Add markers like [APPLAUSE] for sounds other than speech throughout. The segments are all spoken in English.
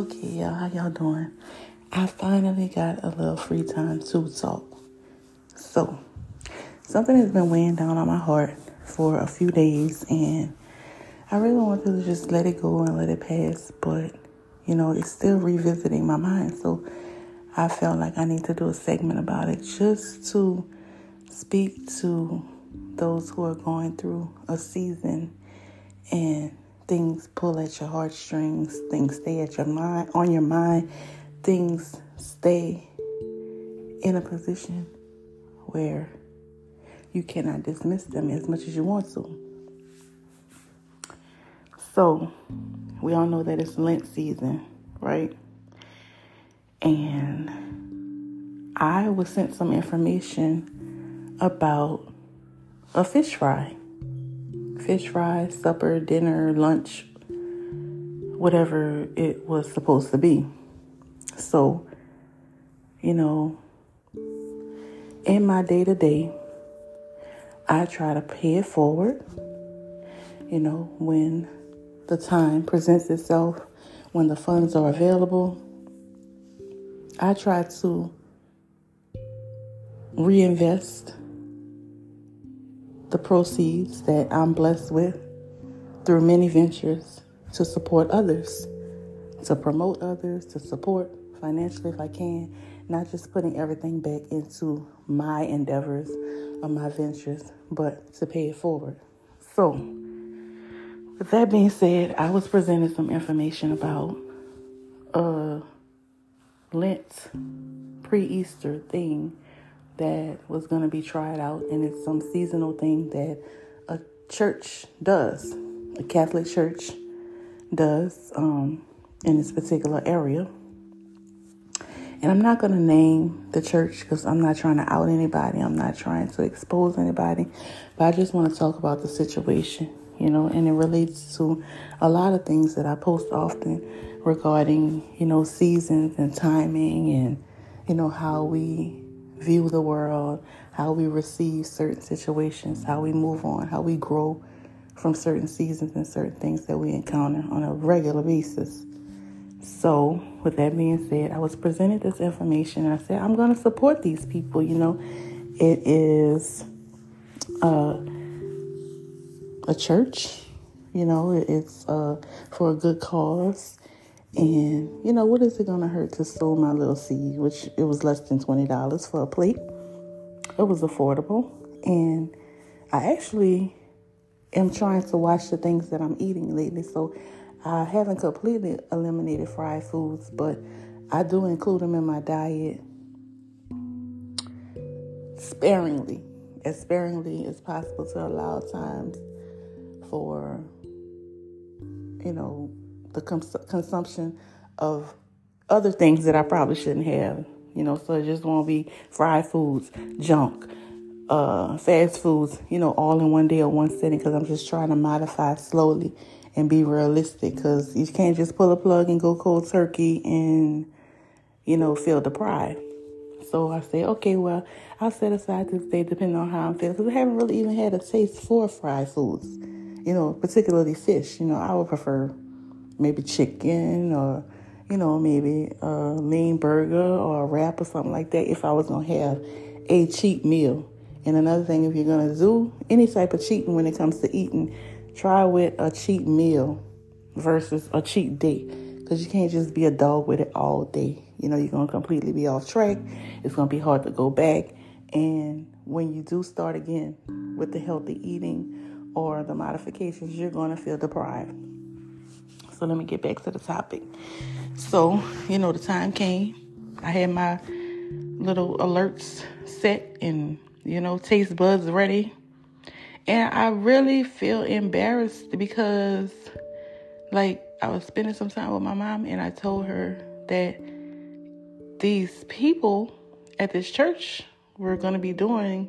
Okay, y'all, how y'all doing? I finally got a little free time to talk. So, something has been weighing down on my heart for a few days, and I really wanted to just let it go and let it pass, but you know, it's still revisiting my mind. So, I felt like I need to do a segment about it just to speak to those who are going through a season and things pull at your heartstrings, things stay at your mind on your mind, things stay in a position where you cannot dismiss them as much as you want to. So, we all know that it's Lent season, right? And I was sent some information about a fish fry fish fry, supper, dinner, lunch, whatever it was supposed to be. So, you know, in my day to day, I try to pay it forward. You know, when the time presents itself, when the funds are available, I try to reinvest the proceeds that I'm blessed with through many ventures to support others, to promote others, to support financially if I can, not just putting everything back into my endeavors or my ventures, but to pay it forward. So, with that being said, I was presented some information about a Lent pre Easter thing that was going to be tried out, and it's some seasonal thing that a church does, a Catholic church does um, in this particular area. And I'm not going to name the church because I'm not trying to out anybody. I'm not trying to expose anybody. But I just want to talk about the situation, you know, and it relates to a lot of things that I post often regarding, you know, seasons and timing and, you know, how we view the world, how we receive certain situations, how we move on, how we grow from certain seasons and certain things that we encounter on a regular basis. So, with that being said, I was presented this information and I said, I'm going to support these people. You know, it is uh, a church, you know, it's uh, for a good cause. And you know, what is it gonna hurt to sow my little seed, which it was less than twenty dollars for a plate. It was affordable. And I actually am trying to watch the things that I'm eating lately. So I haven't completely eliminated fried foods, but I do include them in my diet sparingly, as sparingly as possible to allow times for, you know, the cons- consumption of other things that I probably shouldn't have. You know, so it just won't be fried foods, junk, uh, fast foods, you know, all in one day or one sitting because I'm just trying to modify slowly and be realistic because you can't just pull a plug and go cold turkey and, you know, feel deprived. So I say, okay, well, I'll set aside this day depending on how I'm feeling because I haven't really even had a taste for fried foods, you know, particularly fish. You know, I would prefer maybe chicken or you know maybe a lean burger or a wrap or something like that if I was gonna have a cheap meal. And another thing, if you're gonna do any type of cheating when it comes to eating, try with a cheap meal versus a cheap day because you can't just be a dog with it all day. You know, you're to completely be off track. It's to be hard to go back. And when you do start again with the healthy eating or the modifications, you're to feel deprived. So let me get back to the topic. So, you know, the time came. I had my little alerts set and, you know, taste buds ready. And I really feel embarrassed because, like, I was spending some time with my mom and I told her that these people at this church were going to be doing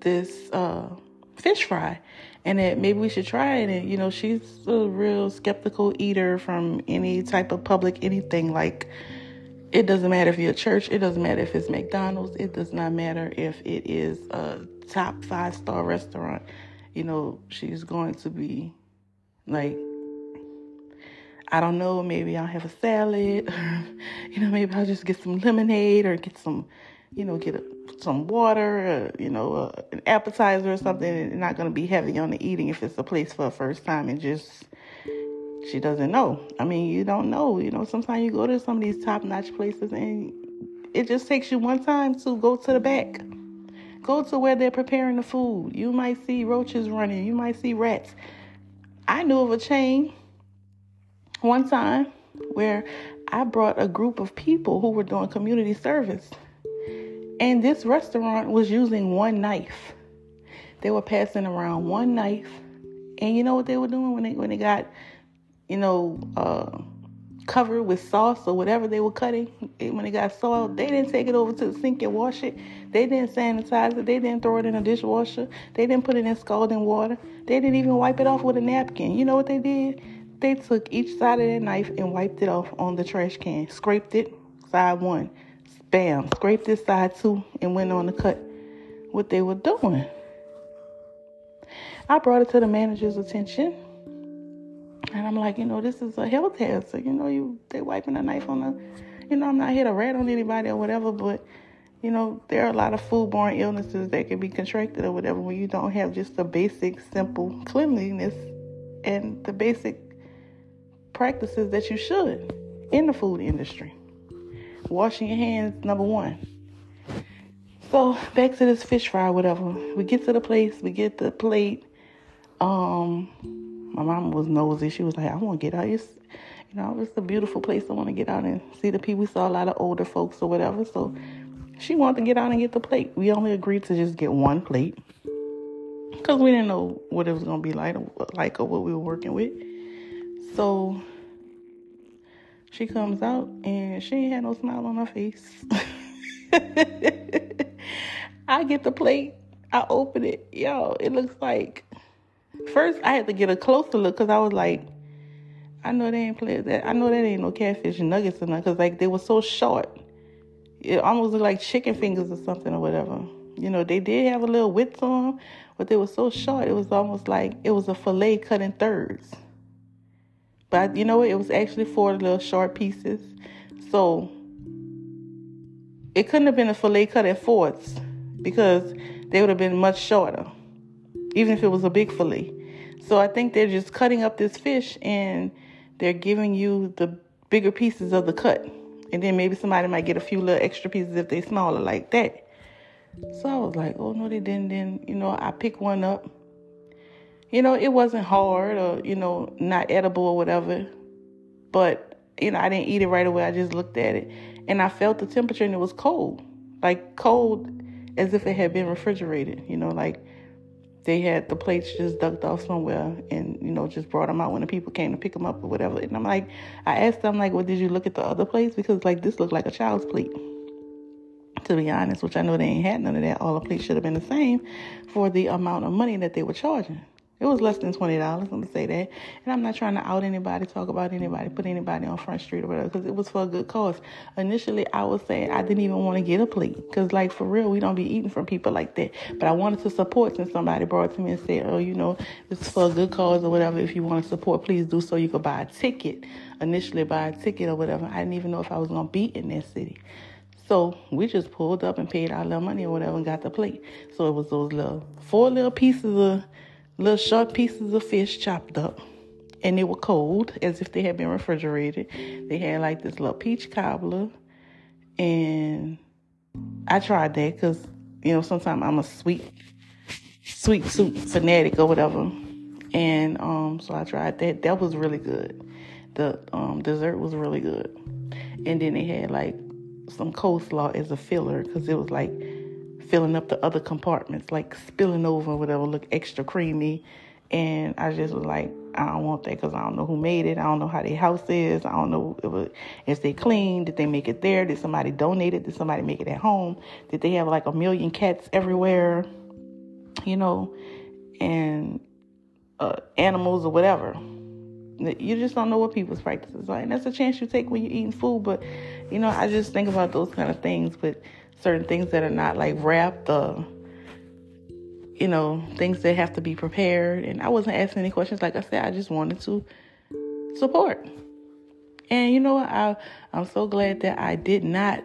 this uh, fish fry and that maybe we should mm. try it. And, you know, she's a real skeptical eater from any type of public anything. Like, it doesn't matter if you're a church, it doesn't matter if it's McDonald's, it does not matter if it is a top five star restaurant. You know, she's going to be like, I don't know, maybe I'll have a salad, or, [LAUGHS] you know, maybe I'll just get some lemonade or get some, you know, get a, some water, you know, an appetizer or something. It's not going to be heavy on the eating if it's a place for a first time and just she doesn't know. I mean, you don't know. You know, sometimes you go to some of these top notch places and it just takes you one time to go to the back. Go to where they're preparing the food. You might see roaches running. You might see rats. I knew of a chain one time where I brought a group of people who were doing community service. And this restaurant was using one knife. They were passing around one knife. And you know what they were doing when they when they got you know, uh, covered with sauce or whatever they were cutting. When it got soiled, they didn't take it over to the sink and wash it. They didn't sanitize it. They didn't throw it in a dishwasher. They didn't put it in scalding water. They didn't even wipe it off with a napkin. You know what they did? They took each side of their knife and wiped it off on the trash can. Scraped it, side one. Bam. Scraped this side too and went on to cut what they were doing. I brought it to the manager's attention and I'm like, you know, this is a health hazard. You know, you they wiping a knife on the, you know, I'm not here to rat on anybody or whatever, but you know, there are a lot of foodborne illnesses that can be contracted or whatever when you don't have just the basic, simple cleanliness and the basic practices that you should in the food industry. Washing your hands, number one. So back to this fish fry, whatever. We get to the place, we get the plate. Um, my mom was nosy. She was like, I want to get out. It's, you know, it's a beautiful place. I want to get out and see the people. We saw a lot of older folks or whatever. So she wanted to get out and get the plate. We only agreed to just get one plate because we didn't know what it was going to be like, like or what we were working with. So she comes out and she ain't had no smile on her face. [LAUGHS] I get the plate. I open it. Yo, it looks like First, I had to get a closer look because I was like, I know they ain't played that. I know that ain't no catfish nuggets or nothing because like they were so short. It almost looked like chicken fingers or something or whatever. You know, they did have a little width on them, but they were so short. It was almost like it was a fillet cut in thirds. But you know what? It was actually four little short pieces. So it couldn't have been a fillet cut at fourths because they would have been much shorter even if it was a big fillet. So I think they're just cutting up this fish and they're giving you the bigger pieces of the cut. And then maybe somebody might get a few little extra pieces if they smaller like that. So I was like, oh no, they didn't. Then, you know, I picked one up. You know, it wasn't hard or, you know, not edible or whatever. But, you know, I didn't eat it right away. I just looked at it. And I felt the temperature and it was cold. Like cold as if it had been refrigerated. You know, like they had the plates just ducked off somewhere and you know just brought them out when the people came to pick them up or whatever and i'm like i asked them like well did you look at the other plates because like this looked like a child's plate to be honest which i know they ain't had none of that all the plates should have been the same for the amount of money that they were charging it was less than twenty dollars. I'm gonna say that, and I'm not trying to out anybody, talk about anybody, put anybody on Front Street or whatever, because it was for a good cause. Initially, I was saying I didn't even want to get a plate, because like for real, we don't be eating from people like that. But I wanted to support since somebody brought to me and said, oh, you know, this is for a good cause or whatever. If you want to support, please do so. You could buy a ticket. Initially, buy a ticket or whatever. I didn't even know if I was gonna be in that city. So we just pulled up and paid our little money or whatever and got the plate. So it was those little four little pieces of little short pieces of fish chopped up. And they were cold, as if they had been refrigerated. They had like this little peach cobbler. And I tried that because, you know, sometimes I'm a sweet, sweet soup fanatic or whatever. And um, so I tried that. That was really good. The um, dessert was really good. And then they had like some coleslaw as a filler because it was like filling up the other compartments, like spilling over, whatever, look extra creamy. And I just was like, I don't want that because I don't know who made it. I don't know how their house is. I don't know if, it, if they clean. Did they make it there? Did somebody donate it? Did somebody make it at home? Did they have like a million cats everywhere? You know, and uh, animals or whatever. You just don't know what people's practices are. And that's a chance you take when you're eating food. But, you know, I just think about those kind of things. But certain things that are not like wrapped or you know things that have to be prepared and i wasn't asking any questions like i said i just wanted to support And you know what? I I'm so glad that I did not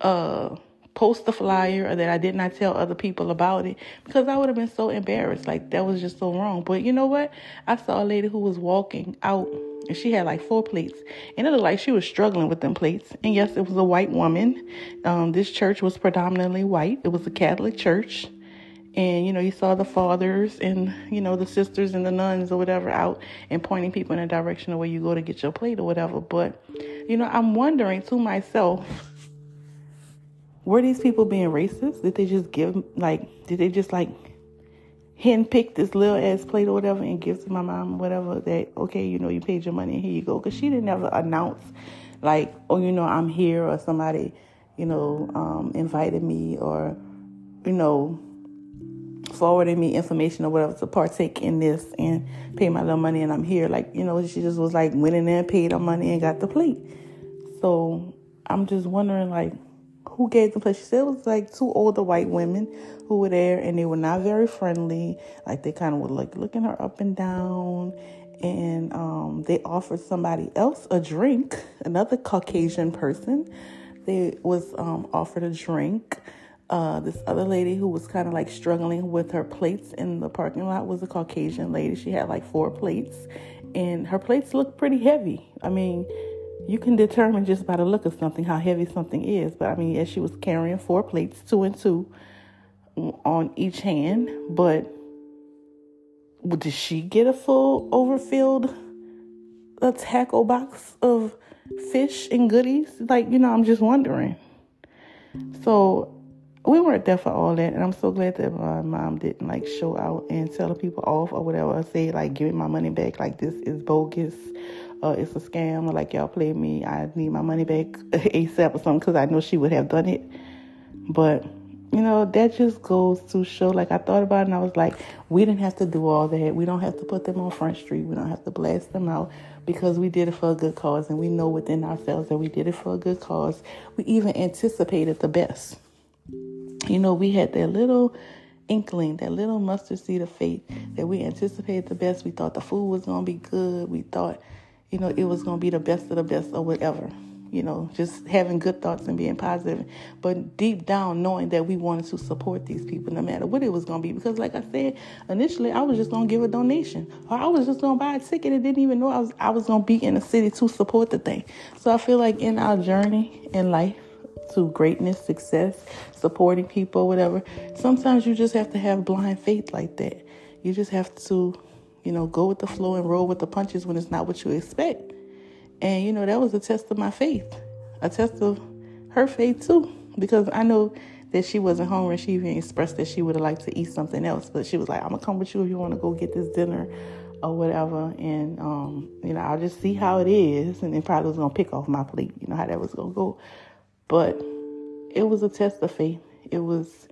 uh post the flyer or that I did not tell other people about it because I would have been so embarrassed. Like that was just so wrong. But you know what? I saw a lady who was walking out and she had like four plates and it looked like she was struggling with them plates. And yes, it was a white woman. Um, this church was predominantly white. It was a Catholic church. And you know, you saw the fathers and you know the sisters and the nuns or whatever out and pointing people in a direction of where you go to get your plate or whatever. But you know, I'm wondering to myself were these people being racist? Did they just give like did they just like handpick this little ass plate or whatever and give to my mom whatever that okay, you know, you paid your money here you go. Cause she didn't ever announce like, oh, you know, I'm here or somebody, you know, um, invited me or, you know, forwarded me information or whatever to partake in this and pay my little money and I'm here. Like, you know, she just was like went in there paid her money and got the plate. So I'm just wondering like who gave the place? She said it was like two older white women who were there and they were not very friendly. Like they kind of were like looking her up and down. And um, they offered somebody else a drink, another Caucasian person. They was um, offered a drink. Uh, this other lady who was kind of like struggling with her plates in the parking lot was a Caucasian lady. She had like four plates, and her plates looked pretty heavy. I mean, you can determine just by the look of something how heavy something is. But I mean, as she was carrying four plates, two and two on each hand, but did she get a full overfilled a tackle box of fish and goodies? Like, you know, I'm just wondering. So we weren't there for all that, and I'm so glad that my mom didn't like show out and tell the people off or whatever, say like, "Give me my money back," like this is bogus uh, it's a scam or like y'all played me. I need my money back [LAUGHS] ASAP or something because I know she would have done it. But you know, that just goes to show. Like I thought about it, and I was like, we didn't have to do all that. We don't have to put them on Front Street. We don't have to blast them out because we did it for a good cause, and we know within ourselves that we did it for a good cause. We even anticipated the best. You know, we had that little inkling, that little mustard seed of faith that we anticipated the best. We thought the food was going to be good. We thought you know, it was going to be the best of the best or whatever. You know, just having good thoughts and being positive, but deep down knowing that we wanted to support these people no matter what it was going to be. Because, like I said, initially I was just going to give a donation, or I was just going to buy a ticket and didn't even know I was I was going to be in the city to support the thing. So I feel like in our journey in life to greatness, success, supporting people, whatever, sometimes you just have to have blind faith like that. You just have to you know, go with the flow and roll with the punches when it's not what you expect. And, you know, that was a test of my faith, a test of her faith too, because I know that she wasn't hungry and she even expressed that she would have liked to eat something else. But she was like, I'm going to come with you if you want to go get this dinner or whatever. And, um, you know, I'll just see how it is. And then probably was going to pick off my plate, you know, how that was going to go. But it was a test of faith. It was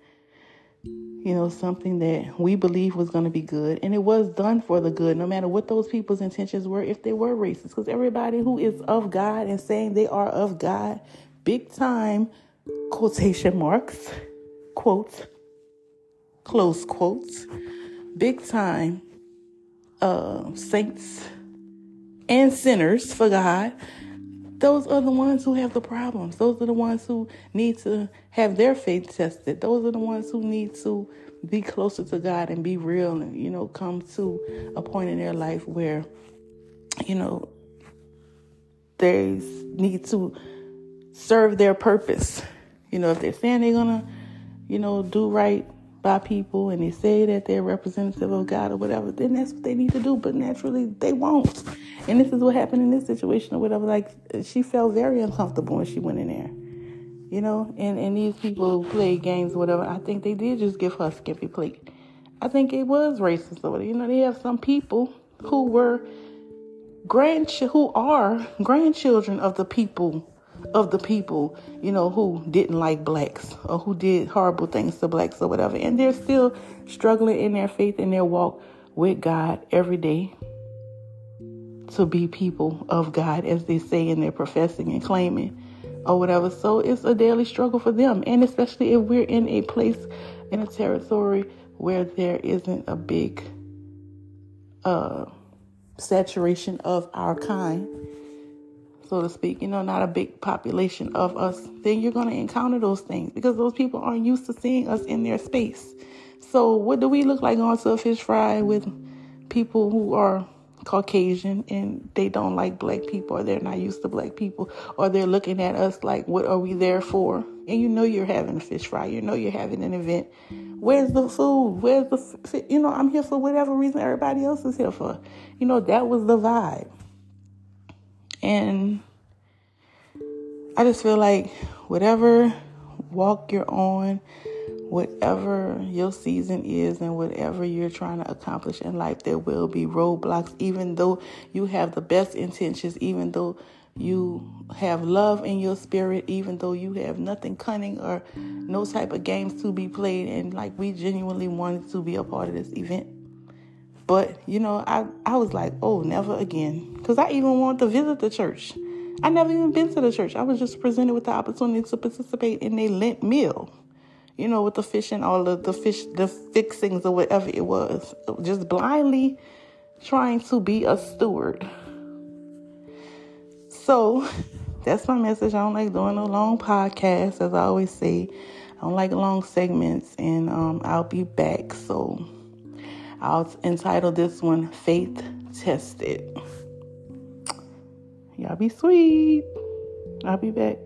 you know, something that we believe was going to be good. And it was done for the good, no matter what those people's intentions were, if they were racist. Because everybody who is of God and saying they are of God, big time, quotation marks, quotes, close quotes, big time uh, saints and sinners for God those are the ones who have the problems. Those are the ones who need to have their faith tested. Those are the ones who need to be closer to God and be real and, you know, come to a point in their life where, you know, they need to serve their purpose. You know, if they're saying they're going to, you know, do right by people and they say that they're representative of God or whatever, then that's what they need to do. But naturally, they won't. And this is what happened in this situation or whatever. Like, she felt very uncomfortable when she went in there. You know, and, and these people who play games or whatever, I think they did just give her a skimpy plate. I think it was racist or whatever. You know, they have some people who were grand who are grandchildren of the people of the people, you know, who didn't like blacks or who did horrible things to blacks or whatever. And they're still struggling in their faith and their walk with God every day to be people of God, as they say in their professing and claiming or whatever. So it's a daily struggle for them. And especially if we're in a place, in a territory where there isn't a big uh, saturation of our kind so to speak, you know, not a big population of us, then you're going to encounter those things because those people aren't used to seeing us in their space. So, what do we look like going to a fish fry with people who are Caucasian and they don't like black people or they're not used to black people or they're looking at us like, what are we there for? And you know you're having a fish fry, you know you're having an event. Where's the food? Where's the, you know, I'm here for whatever reason everybody else is here for. You know, that was the vibe. And I just feel like whatever walk you're on, whatever your season is and whatever you're trying to accomplish in life, there will be roadblocks, even though you have the best intentions, even though you have love in your spirit, even though you have nothing cunning or no type of games to be played. And like we genuinely wanted to be a part of this event. But, you know, I, I was like, oh, never again. Because I even wanted to visit the church. I never even been to the church. I was just presented with the opportunity to participate in a Lent meal you know, with the fish and all of the fish, the fixings or whatever it was. Just blindly trying to be a steward. So [LAUGHS] that's my message. I don't like doing a long podcast, as I always say. I don't like long segments, and um, I'll be back. So I'll entitle this one Faith Tested. Y'all be sweet. I'll be back.